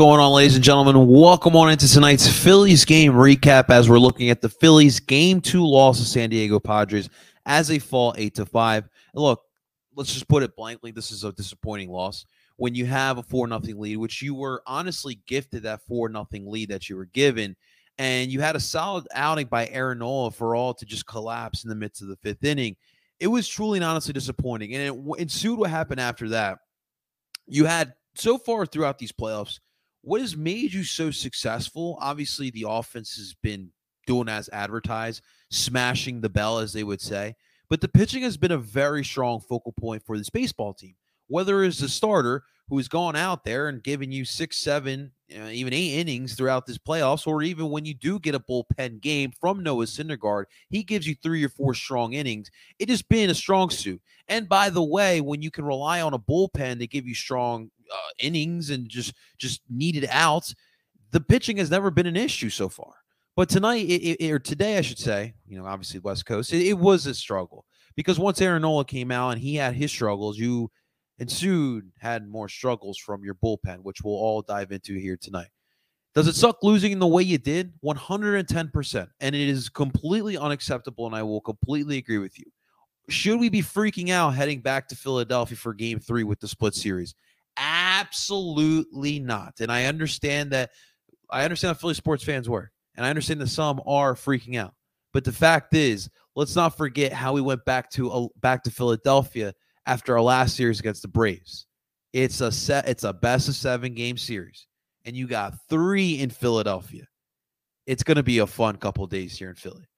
Going on, ladies and gentlemen? Welcome on into tonight's Phillies game recap as we're looking at the Phillies game two loss of San Diego Padres as they fall eight to five. Look, let's just put it blankly: this is a disappointing loss. When you have a four nothing lead, which you were honestly gifted that four nothing lead that you were given, and you had a solid outing by Aaron Nola for all to just collapse in the midst of the fifth inning. It was truly and honestly disappointing, and it ensued what happened after that. You had so far throughout these playoffs, what has made you so successful? Obviously, the offense has been doing as advertised, smashing the bell, as they would say. But the pitching has been a very strong focal point for this baseball team. Whether it's the starter who has gone out there and given you six, seven, uh, even eight innings throughout this playoffs, or even when you do get a bullpen game from Noah Syndergaard, he gives you three or four strong innings. It has been a strong suit. And by the way, when you can rely on a bullpen to give you strong uh, innings and just just needed outs. The pitching has never been an issue so far. But tonight, it, it, or today, I should say, you know, obviously West Coast, it, it, was a struggle because once Aaron Nola came out and he had his struggles, you ensued had more struggles from your bullpen, which we'll all dive into here tonight. Does it suck losing in the way you did? 110%. And it is completely unacceptable. And I will completely agree with you. Should we be freaking out heading back to Philadelphia for game three with the split series? Absolutely not. And I understand that I understand how Philly sports fans work. And I understand that some are freaking out. But the fact is, let's not forget how we went back to uh, back to Philadelphia after our last series against the Braves. It's a set, it's a best of seven game series, and you got three in Philadelphia. It's going to be a fun couple days here in Philly,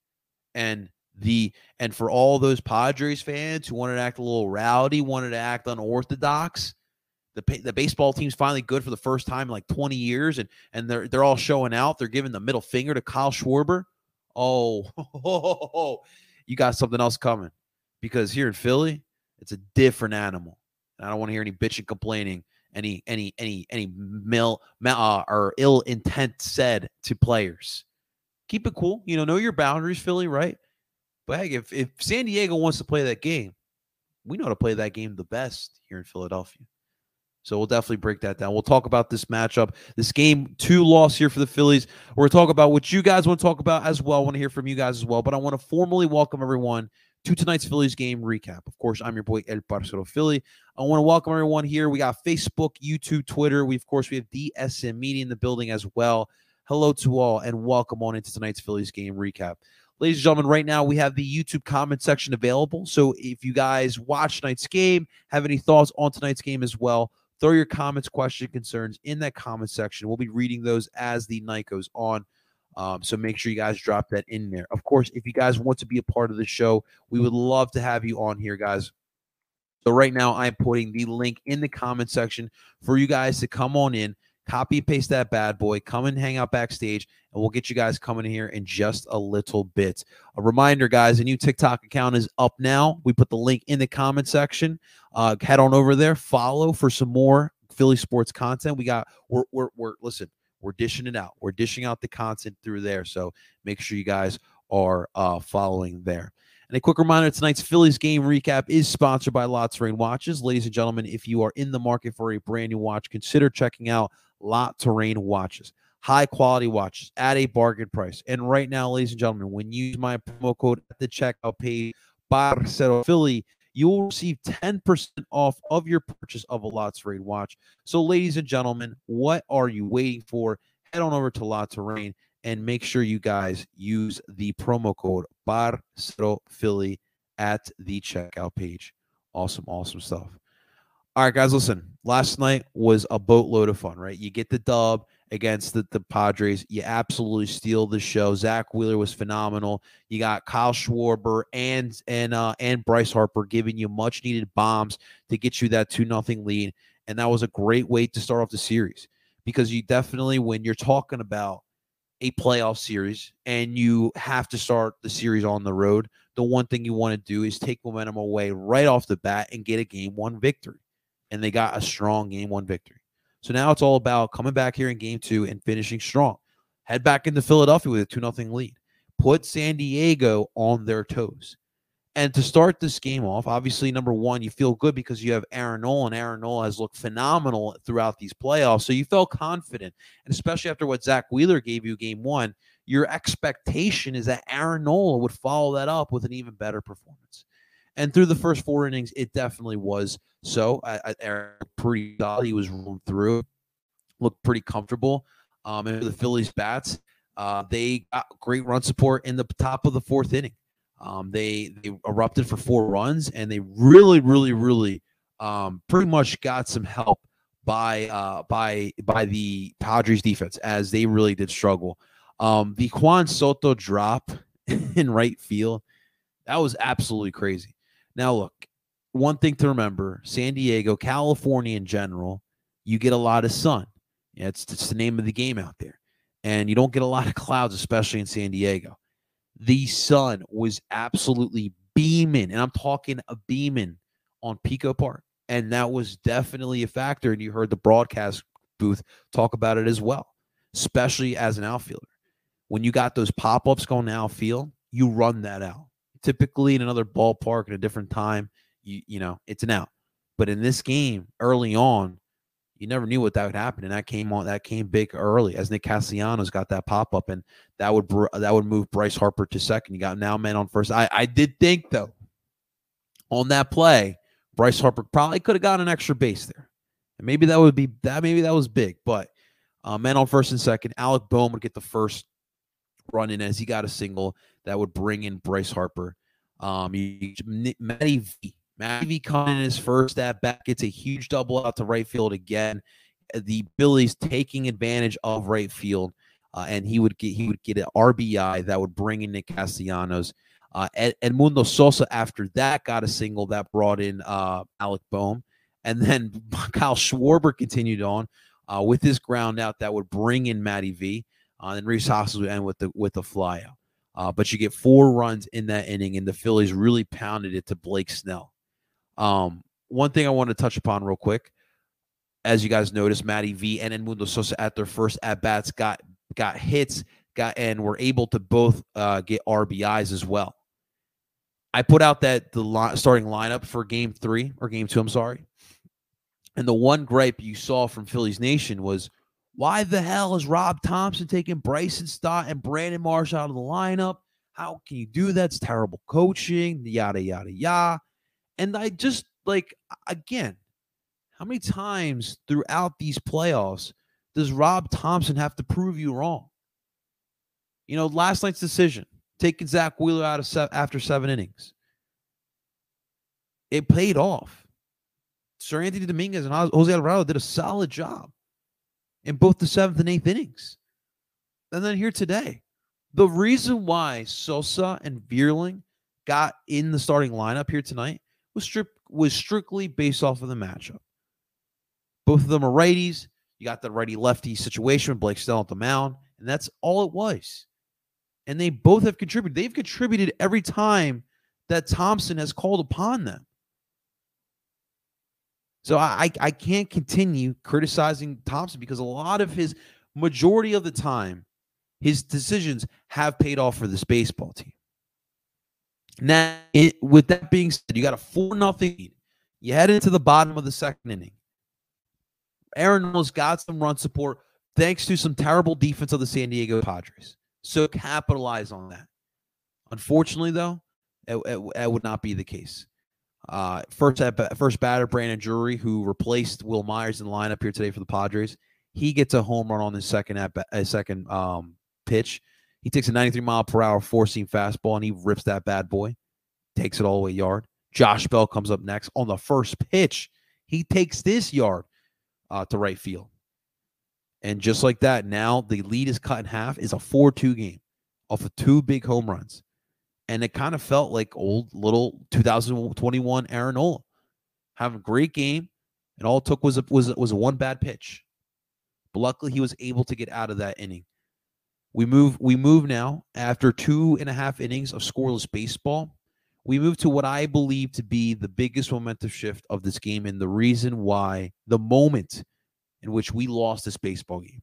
and the and for all those Padres fans who wanted to act a little rowdy, wanted to act unorthodox, the the baseball team's finally good for the first time in like 20 years, and and they're they're all showing out. They're giving the middle finger to Kyle Schwarber. Oh, you got something else coming because here in Philly, it's a different animal. And I don't want to hear any bitching, complaining, any any any any mil, uh, or ill intent said to players. Keep it cool. You know, know your boundaries, Philly, right? But hey, if if San Diego wants to play that game, we know to play that game the best here in Philadelphia. So we'll definitely break that down. We'll talk about this matchup, this game two loss here for the Phillies. We're talk about what you guys want to talk about as well. I want to hear from you guys as well. But I want to formally welcome everyone to tonight's Phillies game recap. Of course, I'm your boy El Parcero Philly. I want to welcome everyone here. We got Facebook, YouTube, Twitter. We of course we have DSM Media in the building as well. Hello to all and welcome on into tonight's Phillies game recap. Ladies and gentlemen, right now we have the YouTube comment section available. So if you guys watch tonight's game, have any thoughts on tonight's game as well, Throw your comments, questions, concerns in that comment section. We'll be reading those as the night goes on. Um, so make sure you guys drop that in there. Of course, if you guys want to be a part of the show, we would love to have you on here, guys. So right now, I'm putting the link in the comment section for you guys to come on in, copy paste that bad boy, come and hang out backstage, and we'll get you guys coming here in just a little bit. A reminder, guys, a new TikTok account is up now. We put the link in the comment section. Uh, head on over there, follow for some more Philly sports content. We got we're we're, we're listen, we're dishing it out. We're dishing out the content through there. So make sure you guys are uh, following there. And a quick reminder tonight's Phillies game recap is sponsored by La Rain Watches. Ladies and gentlemen, if you are in the market for a brand new watch, consider checking out La Terrain Watches. High quality watches at a bargain price. And right now, ladies and gentlemen, when you use my promo code at the checkout page, Parcero Philly, you will receive 10% off of your purchase of a La Terrain watch. So, ladies and gentlemen, what are you waiting for? Head on over to La Terrain and make sure you guys use the promo code Parcero Philly at the checkout page. Awesome, awesome stuff. All right, guys, listen. Last night was a boatload of fun, right? You get the dub against the, the Padres. You absolutely steal the show. Zach Wheeler was phenomenal. You got Kyle Schwarber and and uh, and Bryce Harper giving you much needed bombs to get you that two nothing lead, and that was a great way to start off the series because you definitely when you're talking about a playoff series and you have to start the series on the road, the one thing you want to do is take momentum away right off the bat and get a game one victory and they got a strong game one victory. So now it's all about coming back here in game two and finishing strong. Head back into Philadelphia with a 2 0 lead. Put San Diego on their toes. And to start this game off, obviously, number one, you feel good because you have Aaron Nola, and Aaron Nola has looked phenomenal throughout these playoffs. So you felt confident. And especially after what Zach Wheeler gave you game one, your expectation is that Aaron Nola would follow that up with an even better performance. And through the first four innings, it definitely was so. I, I Aaron pretty solid. He was rolling through, looked pretty comfortable. Um, and the Phillies bats, uh, they got great run support in the top of the fourth inning. Um, they they erupted for four runs, and they really, really, really, um, pretty much got some help by uh, by by the Padres defense as they really did struggle. Um, the Juan Soto drop in right field that was absolutely crazy. Now look, one thing to remember: San Diego, California in general, you get a lot of sun. It's, it's the name of the game out there, and you don't get a lot of clouds, especially in San Diego the sun was absolutely beaming, and I'm talking a beaming on Petco Park. And that was definitely a factor. And you heard the broadcast booth talk about it as well, especially as an outfielder. When you got those pop ups going outfield, you run that out. Typically, in another ballpark at a different time, you you know it's an out. But in this game, early on, you never knew what that would happen, and that came on that came big early as Nick Castellanos got that pop up, and that would that would move Bryce Harper to second. You got now man on first. I I did think though on that play, Bryce Harper probably could have gotten an extra base there, and maybe that would be that maybe that was big, but uh, man on first and second, Alec Bohm would get the first run in as he got a single that would bring in Bryce Harper. Um, Matty V Matty V coming in his first at bat gets a huge double out to right field again. The Billies taking advantage of right field, uh, and he would get he would get an RBI that would bring in Nick Castellanos. Uh, Ed, Edmundo Sosa after that got a single that brought in uh, Alec Bohm, and then Kyle Schwarber continued on uh, with his ground out that would bring in Matty V. Uh, and Rhys Hoskins would end with the with the flyout. Uh, but you get four runs in that inning, and the Phillies really pounded it to Blake Snell. Um, one thing I want to touch upon real quick, as you guys noticed, Matty V and Edmundo Sosa at their first at bats got got hits, got and were able to both uh, get RBIs as well. I put out that the li- starting lineup for Game Three or Game Two. I'm sorry, and the one gripe you saw from Phillies Nation was why the hell is Rob Thomson taking Bryson Stott and Brandon Marsh out of the lineup? How can you do that? It's terrible coaching, yada, yada, yada. And I just like again, how many times throughout these playoffs does Rob Thomson have to prove you wrong? You know, last night's decision, taking Zach Wheeler out of se- after seven innings, it paid off. Seranthony Dominguez and Jose Alvarado did a solid job in both the seventh and eighth innings. And then here today, the reason why Sosa and Vierling got in the starting lineup here tonight was strip was strictly based off of the matchup. Both of them are righties. You got the righty lefty situation with Blake Snell at the mound, and that's all it was. And they both have contributed. They've contributed every time that Thomson has called upon them. So I, I can't continue criticizing Thomson because a lot of his majority of the time, his decisions have paid off for this baseball team. Now, it, with that being said, you got a four nothing lead. You head into the bottom of the second inning. Aaron Nola's got some run support thanks to some terrible defense of the San Diego Padres. So capitalize on that. Unfortunately, though, it would not be the case. Uh, first at first batter Brandon Drury, who replaced Wil Myers in the lineup here today for the Padres, he gets a home run on his second at a second um, pitch. He takes a 93 mile per hour four seam fastball and he rips that bad boy, takes it all the way yard. Josh Bell comes up next on the first pitch. He takes this yard uh, to right field. And just like that, now the lead is cut in half. Is a 4 2 game off of two big home runs. And it kind of felt like old little 2021 Aaron Nola Have a great game. And all it took was a, was, was a one bad pitch. But luckily, he was able to get out of that inning. We move we move now after two and a half innings of scoreless baseball. We move to what I believe to be the biggest momentum shift of this game and the reason why the moment in which we lost this baseball game.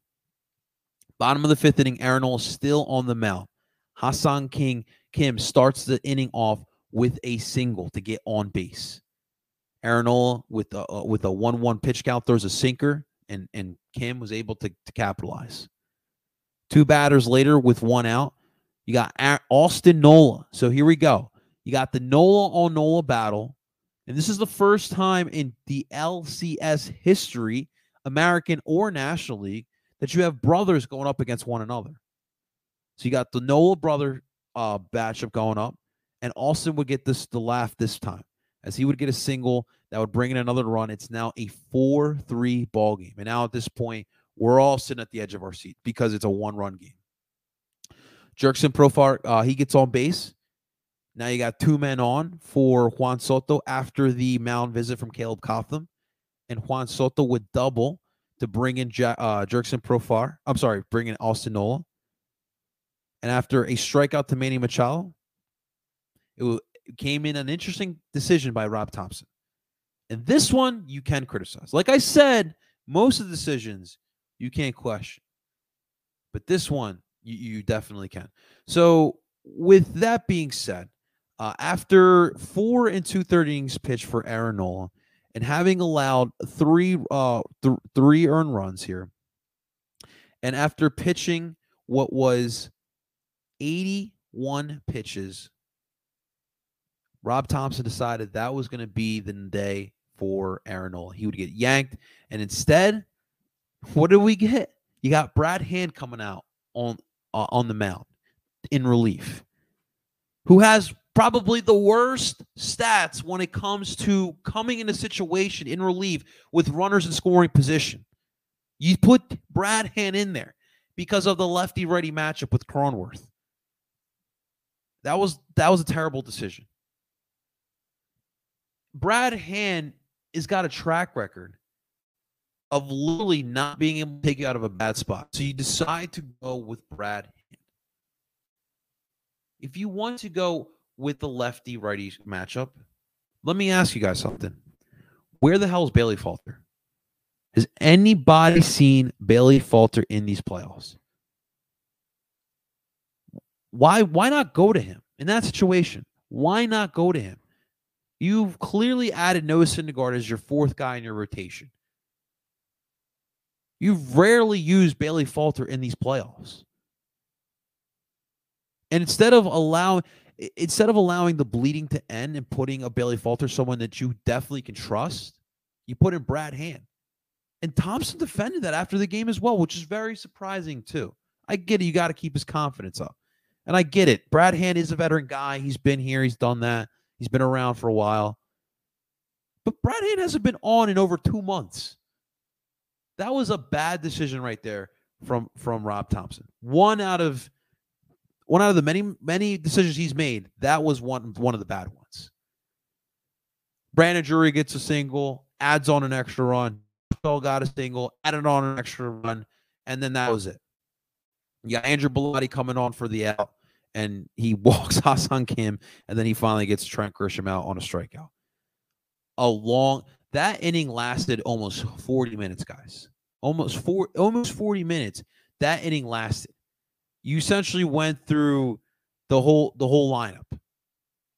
Bottom of the fifth inning, Aaron Nola still on the mound. Ha-Seong King Kim starts the inning off with a single to get on base. Aaron Nola with a uh, with a one one pitch count throws a sinker, and and Kim was able to, to capitalize. Two batters later with one out, you got Austin Nola. So here we go. You got the Nola on Nola battle, and this is the first time in the LCS history, American or National League, that you have brothers going up against one another. So you got the Nola brother uh, matchup going up, and Austin would get this the laugh this time as he would get a single that would bring in another run. It's now a 4 3 ball game. And now at this point, we're all sitting at the edge of our seat because it's a one run game. Jurickson Profar, uh, he gets on base. Now you got two men on for Juan Soto after the mound visit from Caleb Cotham. And Juan Soto would double to bring in ja- uh, Jurickson Profar. I'm sorry, bring in Austin Nola. And after a strikeout to Manny Machado, it, came in an interesting decision by Rob Thomson. And this one you can criticize. Like I said, most of the decisions you can't question. But this one you, you definitely can. So with that being said, uh, after four and two third innings pitch for Aaron Nola and having allowed three uh th- three earned runs here, and after pitching what was 81 pitches Rob Thomson decided that was going to be the day for Aaron Nola. He would get yanked, and instead, what did we get? You got Brad Hand coming out on uh, on the mound in relief, who has probably the worst stats when it comes to coming in a situation in relief with runners in scoring position. You put Brad Hand in there because of the lefty righty matchup with Cronenworth. That was that was a terrible decision. Brad Hand has got a track record of literally not being able to take you out of a bad spot. So you decide to go with Brad Hand. If you want to go with the lefty righty matchup, let me ask you guys something. Where the hell is Bailey Falter? Has anybody seen Bailey Falter in these playoffs? Why why not go to him in that situation? Why not go to him? You've clearly added Noah Syndergaard as your fourth guy in your rotation. You've rarely used Bailey Falter in these playoffs. And instead of allowing instead of allowing the bleeding to end and putting a Bailey Falter, someone that you definitely can trust, you put in Brad Hand. And Thomson defended that after the game as well, which is very surprising too. I get it. You got to keep his confidence up. And I get it. Brad Hand is a veteran guy. He's been here, he's done that. He's been around for a while. But Brad Hand hasn't been on in over two months. That was a bad decision right there from from Rob Thomson. One out of one out of the many many decisions he's made, that was one one of the bad ones. Brandon Drury gets a single, adds on an extra run. Phil got a single, added on an extra run, and then that was it. Yeah, Andrew Bellatti coming on for the out and he walks Ha-Seong Kim, and then he finally gets Trent Grisham out on a strikeout. A long that inning lasted almost 40 minutes, guys. Almost four, almost 40 minutes. That inning lasted. You essentially went through the whole the whole lineup.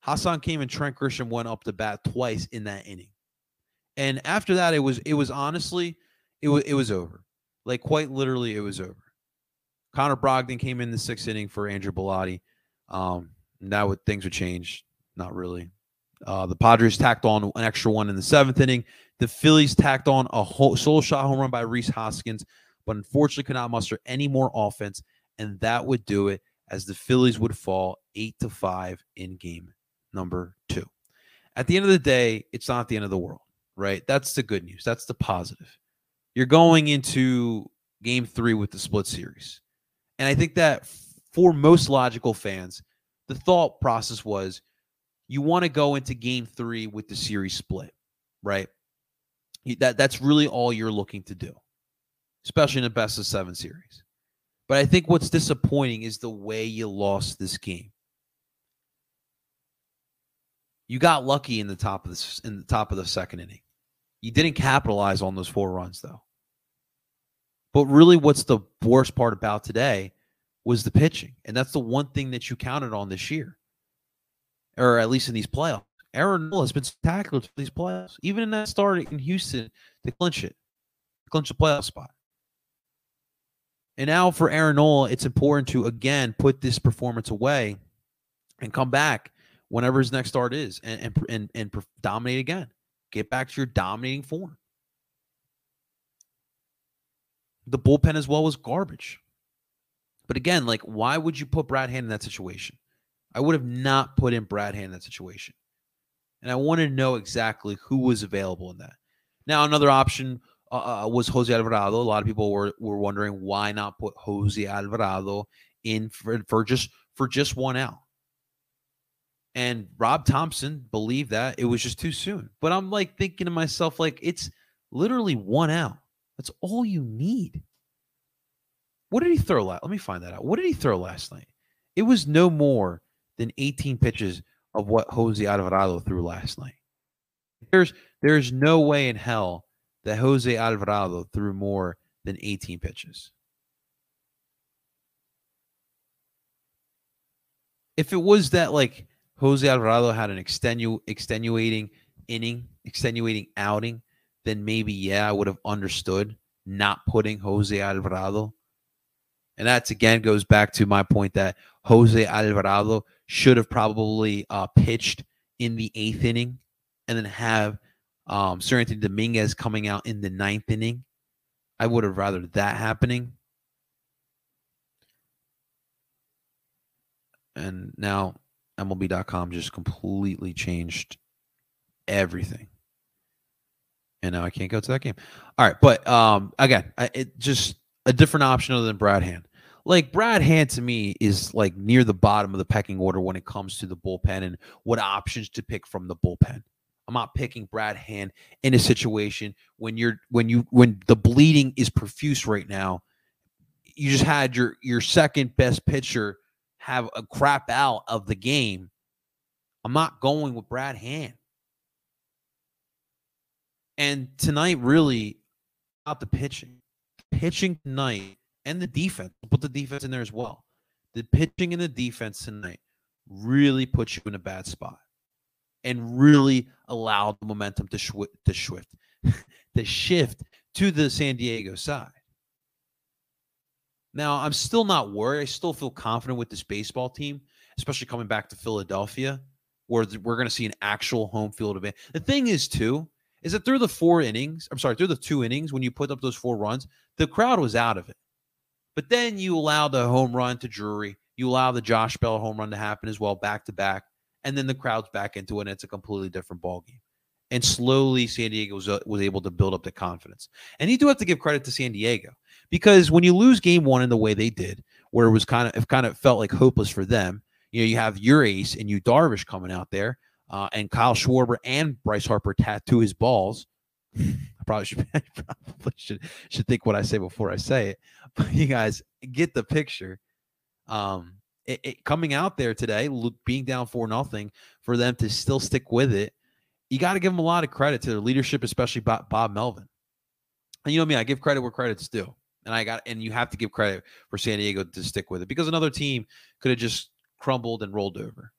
Ha-Seong Kim and Trent Grisham went up to bat twice in that inning. And after that, it was it was honestly, it was it was over. Like quite literally, it was over. Connor Brogdon came in the sixth inning for Andrew Bellatti. Um, now would things would change? Not really. Uh, the Padres tacked on an extra one in the seventh inning. The Phillies tacked on a whole, solo shot home run by Rhys Hoskins, but unfortunately could not muster any more offense, and that would do it as the Phillies would fall eight to five in game number two. At the end of the day, it's not the end of the world, right? That's the good news. That's the positive. You're going into game three with the split series. And I think that for most logical fans, the thought process was you want to go into game three with the series split, right? That that's really all you're looking to do, especially in a best of seven series. But I think what's disappointing is the way you lost this game. You got lucky in the top of this in the top of the second inning. You didn't capitalize on those four runs though. But really, what's the worst part about today was the pitching. And that's the one thing that you counted on this year. or at least in these playoffs. Aaron Nola has been spectacular for these playoffs, even in that start in Houston to clinch it, clinch the playoff spot. And now for Aaron Nola, it's important to again put this performance away and come back whenever his next start is and and and, and dominate again. Get back to your dominating form. The bullpen as well was garbage. But again, like, why would you put Brad Hand in that situation? I would have not put in Brad Hand in that situation. And I wanted to know exactly who was available in that. Now, another option uh, uh, was Jose Alvarado. A lot of people were, were wondering why not put Jose Alvarado in for, for just for just one out. And Rob Thomson believed that it was just too soon. But I'm like thinking to myself, like, it's literally one out. That's all you need. What did he throw last? Let me find that out. What did he throw last night? It was no more than 18 pitches of what Jose Alvarado threw last night. There's there's no way in hell that Jose Alvarado threw more than 18 pitches. If it was that like Jose Alvarado had an extenu- extenuating inning, extenuating outing, then maybe yeah, I would have understood not putting Jose Alvarado. And that's again goes back to my point that Jose Alvarado should have probably uh, pitched in the eighth inning and then have um, Seranthony Dominguez coming out in the ninth inning. I would have rather that happening. And now MLB.com just completely changed everything. And now I can't go to that game. All right, but um, again, I, it just a different option other than Brad Hand like Brad Hand to me is like near the bottom of the pecking order when it comes to the bullpen and what options to pick from the bullpen. I'm not picking Brad Hand in a situation when you're when you when the bleeding is profuse right now. You just had your your second best pitcher have a crap out of the game. I'm not going with Brad Hand. And tonight really out the pitching. Pitching tonight and the defense. put the defense in there as well. The pitching and the defense tonight really put you in a bad spot and really allowed the momentum to, shw- to shift to shift to the San Diego side. Now, I'm still not worried. I still feel confident with this baseball team, especially coming back to Philadelphia, where we're going to see an actual home field event. The thing is, too, is that through the four innings, I'm sorry, through the two innings, when you put up those four runs, the crowd was out of it. But then you allow the home run to Drury. You allow the Josh Bell home run to happen as well, back to back. And then the crowd's back into it, and it's a completely different ballgame. And slowly, San Diego was, uh, was able to build up the confidence. And you do have to give credit to San Diego because when you lose game one in the way they did, where it was kind of it kind of felt like hopeless for them, you know, you have your ace and Yu Darvish coming out there, uh, and Kyle Schwarber and Bryce Harper tattoo his balls. I probably should I probably should should think what I say before I say it. But you guys get the picture. Um, it, it, coming out there today, being down for nothing, for them to still stick with it, you got to give them a lot of credit to their leadership, especially Bob, Bob Melvin. And you know me, I give credit where credit's due, and I got and you have to give credit for San Diego to stick with it because another team could have just crumbled and rolled over,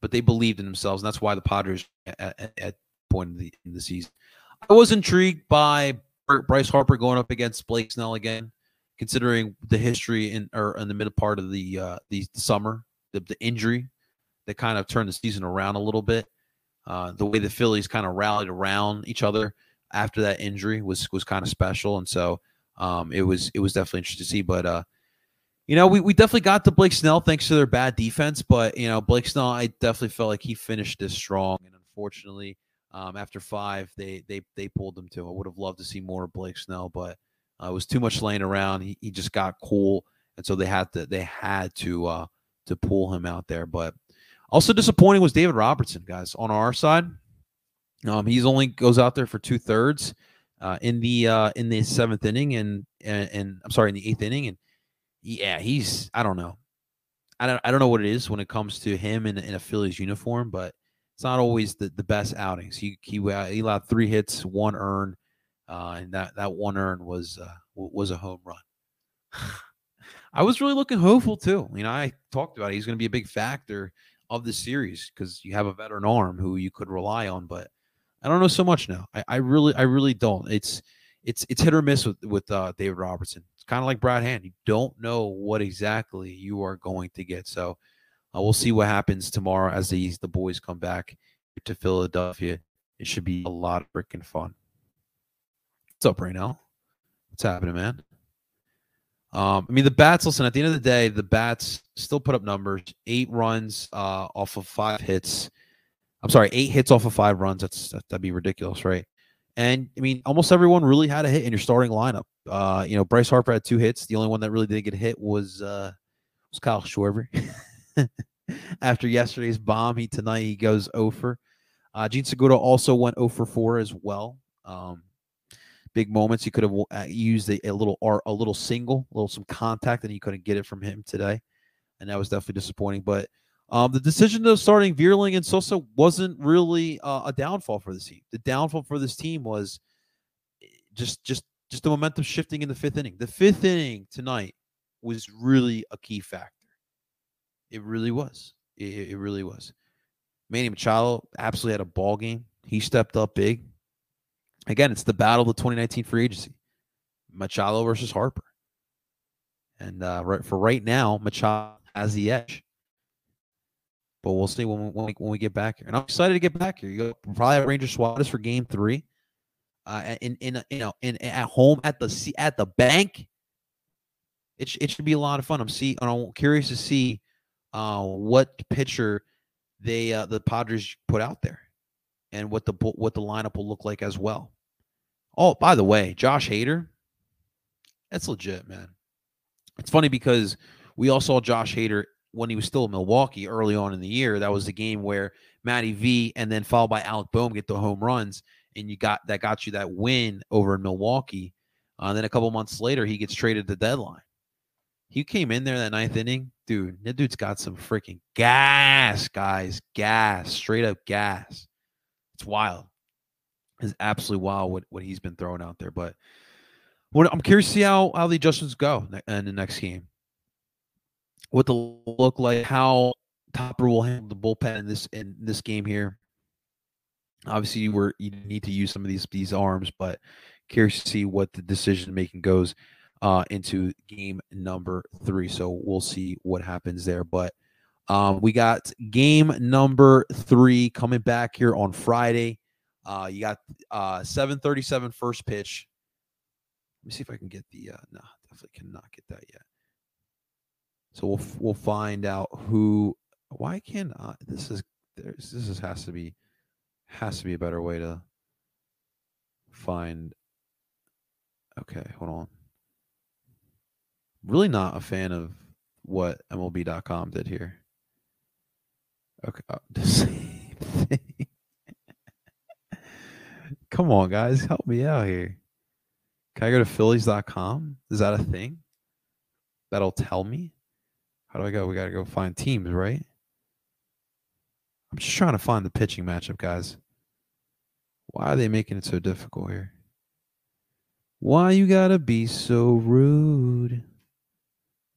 but they believed in themselves, and that's why the Padres at, at, point in the in the season I was intrigued by Bryce Harper going up against Blake Snell again, considering the history in or in the middle part of the uh, the, the summer, the, the injury that kind of turned the season around a little bit. Uh, the way the Phillies kind of rallied around each other after that injury was was kind of special, and so um, it was it was definitely interesting to see. But uh, you know, we, we definitely got to Blake Snell thanks to their bad defense. But you know, Blake Snell, I definitely felt like he finished this strong, and unfortunately, um, after five, they they they pulled them to. I would have loved to see more of Blake Snell, but uh, it was too much laying around. He, he just got cool, and so they had to they had to uh, to pull him out there. But also disappointing was David Robertson, guys. On our side, um, he's only goes out there for two thirds uh, in the uh, in the seventh inning, and, and and I'm sorry, in the eighth inning, and yeah, he's I don't know. I don't, I don't know what it is when it comes to him in, in a Phillies uniform, but it's not always the, the best outings. He he uh, he allowed three hits, one earn, uh, and that that one earn was uh, was a home run. I was really looking hopeful too. You know, I talked about it. he's going to be a big factor of the series because you have a veteran arm who you could rely on. But I don't know so much now. I, I really, I really don't. It's it's it's hit or miss with with uh, David Robertson. It's kind of like Brad Hand. You don't know what exactly you are going to get. So uh, we'll see what happens tomorrow as these the boys come back to Philadelphia. It should be a lot of freaking fun. What's up, Raynell? What's happening, man? Um, I mean, the bats. Listen, at the end of the day, the bats still put up numbers. Eight runs uh, off of five hits. I'm sorry, eight hits off of five runs. That's that'd be ridiculous, right? And I mean, almost everyone really had a hit in your starting lineup. Uh, you know, Bryce Harper had two hits. The only one that really didn't get hit was uh, was Kyle Schwarber. After yesterday's bomb, he tonight he goes over. Uh, Jean Segura also went 0 for 4 as well. Um, big moments. He could have uh, used a, a little art, a little single, a little some contact, and he couldn't get it from him today, and that was definitely disappointing. But um, the decision of starting Vierling and Sosa wasn't really uh, a downfall for this team. The downfall for this team was eh, just just just the momentum shifting in the fifth inning. The fifth inning tonight was really a key factor. It really was. It, it really was. Manny Machado absolutely had a ball game. He stepped up big. Again, it's the battle of the 2019 free agency. Machado versus Harper. And uh, right for right now, Machado has the edge. But we'll see when we, when we, when we get back here. And I'm excited to get back here. You go, probably have Ranger Suarez for game three. Uh, in in you know in at home at the at the bank. It, it should be a lot of fun. I'm see I'm curious to see uh, what pitcher they uh, the Padres put out there, and what the what the lineup will look like as well. Oh, by the way, Josh Hader, that's legit, man. It's funny because we all saw Josh Hader when he was still in Milwaukee early on in the year. That was the game where Matty V and then followed by Alec Bohm get the home runs, and you got that got you that win over in Milwaukee. Uh, then a couple months later, he gets traded the deadline. He came in there that ninth inning, dude. That dude's got some freaking gas, guys. Gas, straight up gas. It's wild. It's absolutely wild what, what he's been throwing out there. But what, I'm curious to see how, how the adjustments go in the next game. What the look like, how Topper will handle the bullpen in this in this game here. Obviously, you were you need to use some of these these arms, but curious to see what the decision making goes uh, into game number three. So we'll see what happens there. But um, we got game number three coming back here on Friday. Uh, you got uh, 737 first pitch. Let me see if I can get the. Uh, no, definitely cannot get that yet. So we'll we'll find out who. Why can't I? This is this is has to be has to be a better way to find. Okay, hold on really not a fan of what MLB.com did here. Okay, uh, the same thing. Come on, guys, help me out here. Can I go to Phillies.com? Is that a thing? That'll tell me. How do I go? We got to go find teams, right? I'm just trying to find the pitching matchup, guys. Why are they making it so difficult here? Why you gotta be so rude?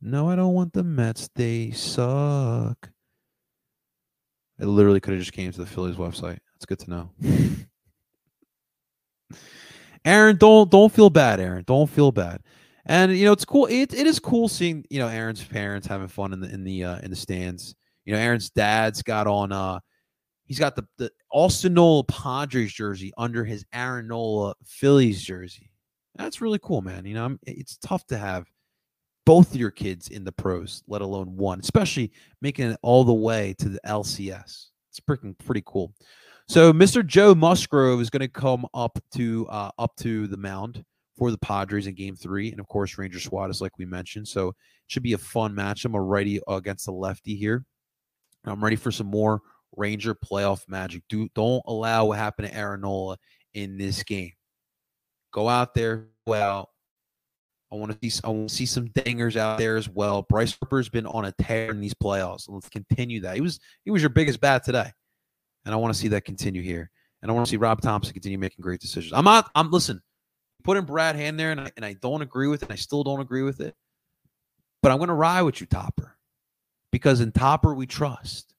No, I don't want the Mets. They suck. I literally could have just came to the Phillies website. That's good to know. Aaron, don't don't feel bad, Aaron. Don't feel bad. And you know, it's cool. It, it is cool seeing, you know, Aaron's parents having fun in the in the uh in the stands. You know, Aaron's dad's got on uh he's got the, the Austin Nola Padres jersey under his Aaron Nola Phillies jersey. That's really cool, man. You know, it's tough to have both your kids in the pros, let alone one, especially making it all the way to the LCS. It's freaking pretty cool. So Mr. Joe Musgrove is going to come up to uh, up to the mound for the Padres in Game Three, and of course Ranger Suarez like we mentioned. So it should be a fun match. I'm a righty against the lefty here. I'm ready for some more Ranger playoff magic. Do don't allow what happened to Aaron Nola in this game. Go out there, out, I want to see I want to see some dingers out there as well. Bryce Harper's been on a tear in these playoffs. Let's continue that. He was he was your biggest bat today, and I want to see that continue here. And I want to see Rob Thomson continue making great decisions. I'm not. I'm listen. Putting Brad Hand there, and I, and I don't agree with it. I still don't agree with it. But I'm going to ride with you, Topper, because in Topper we trust.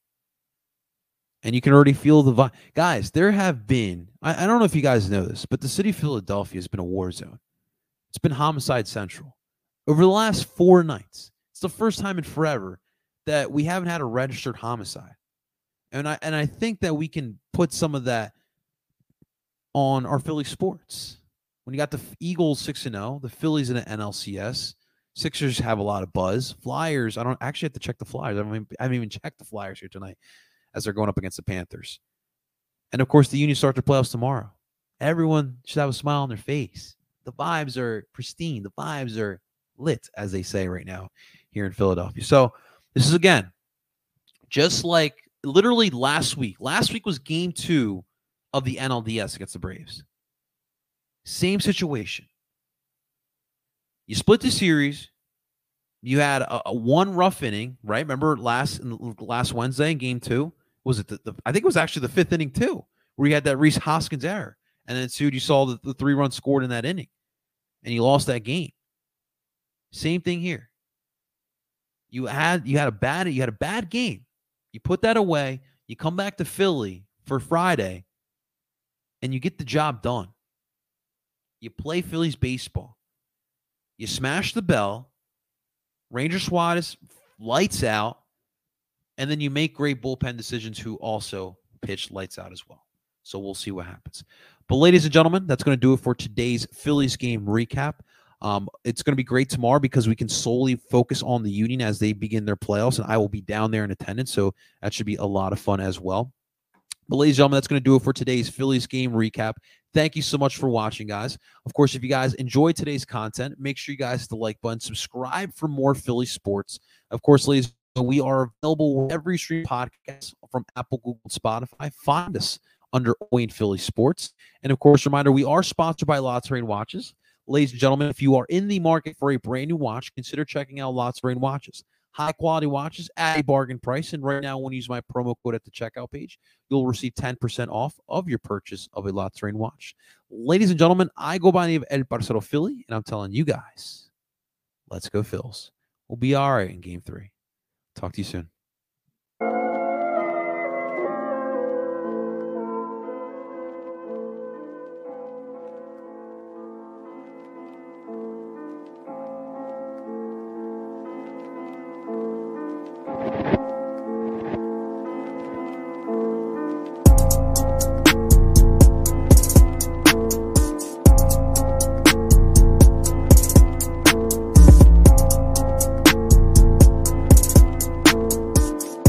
And you can already feel the vibe. Guys, there have been, I, I don't know if you guys know this, but the city of Philadelphia has been a war zone. It's been homicide central. Over the last four nights, it's the first time in forever that we haven't had a registered homicide. And I and I think that we can put some of that on our Philly sports. When you got the Eagles 6 and 0, the Phillies in the NLCS, Sixers have a lot of buzz. Flyers, I don't actually have to check the Flyers. I haven't, I haven't even checked the Flyers here tonight as they're going up against the Panthers. And of course, the Union start their playoffs tomorrow. Everyone should have a smile on their face. The vibes are pristine. The vibes are lit, as they say right now here in Philadelphia. So this is again, just like literally last week. Last week was game two of the NLDS against the Braves. Same situation. You split the series. You had a, a one rough inning, right? Remember last last Wednesday in game two? Was it the, the, I think it was actually the fifth inning too, where you had that Rhys Hoskins error. And then soon you saw the, the three runs scored in that inning. And you lost that game. Same thing here. You had you had a bad you had a bad game. You put that away. You come back to Philly for Friday, and you get the job done. You play Phillies baseball. You smash the bell. Ranger Suarez lights out, and then you make great bullpen decisions. Who also pitch lights out as well. So we'll see what happens. But ladies and gentlemen, that's going to do it for today's Phillies game recap. Um, it's going to be great tomorrow because we can solely focus on the Union as they begin their playoffs, and I will be down there in attendance. So that should be a lot of fun as well. But, ladies and gentlemen, that's going to do it for today's Phillies game recap. Thank you so much for watching, guys. Of course, if you guys enjoyed today's content, make sure you guys hit the like button, subscribe for more Philly sports. Of course, ladies, we are available every stream podcast from Apple, Google, Spotify. Find us under Wayne Philly Sports. And of course, reminder we are sponsored by La Terrain Watches. Ladies and gentlemen, if you are in the market for a brand new watch, consider checking out La Terrain Watches. High quality watches at a bargain price. And right now, when you use my promo code at the checkout page, you'll receive 10% off of your purchase of a La Terrain watch. Ladies and gentlemen, I go by the name of El Parcero Philly, and I'm telling you guys, let's go Phils. We'll be all right in game three. Talk to you soon.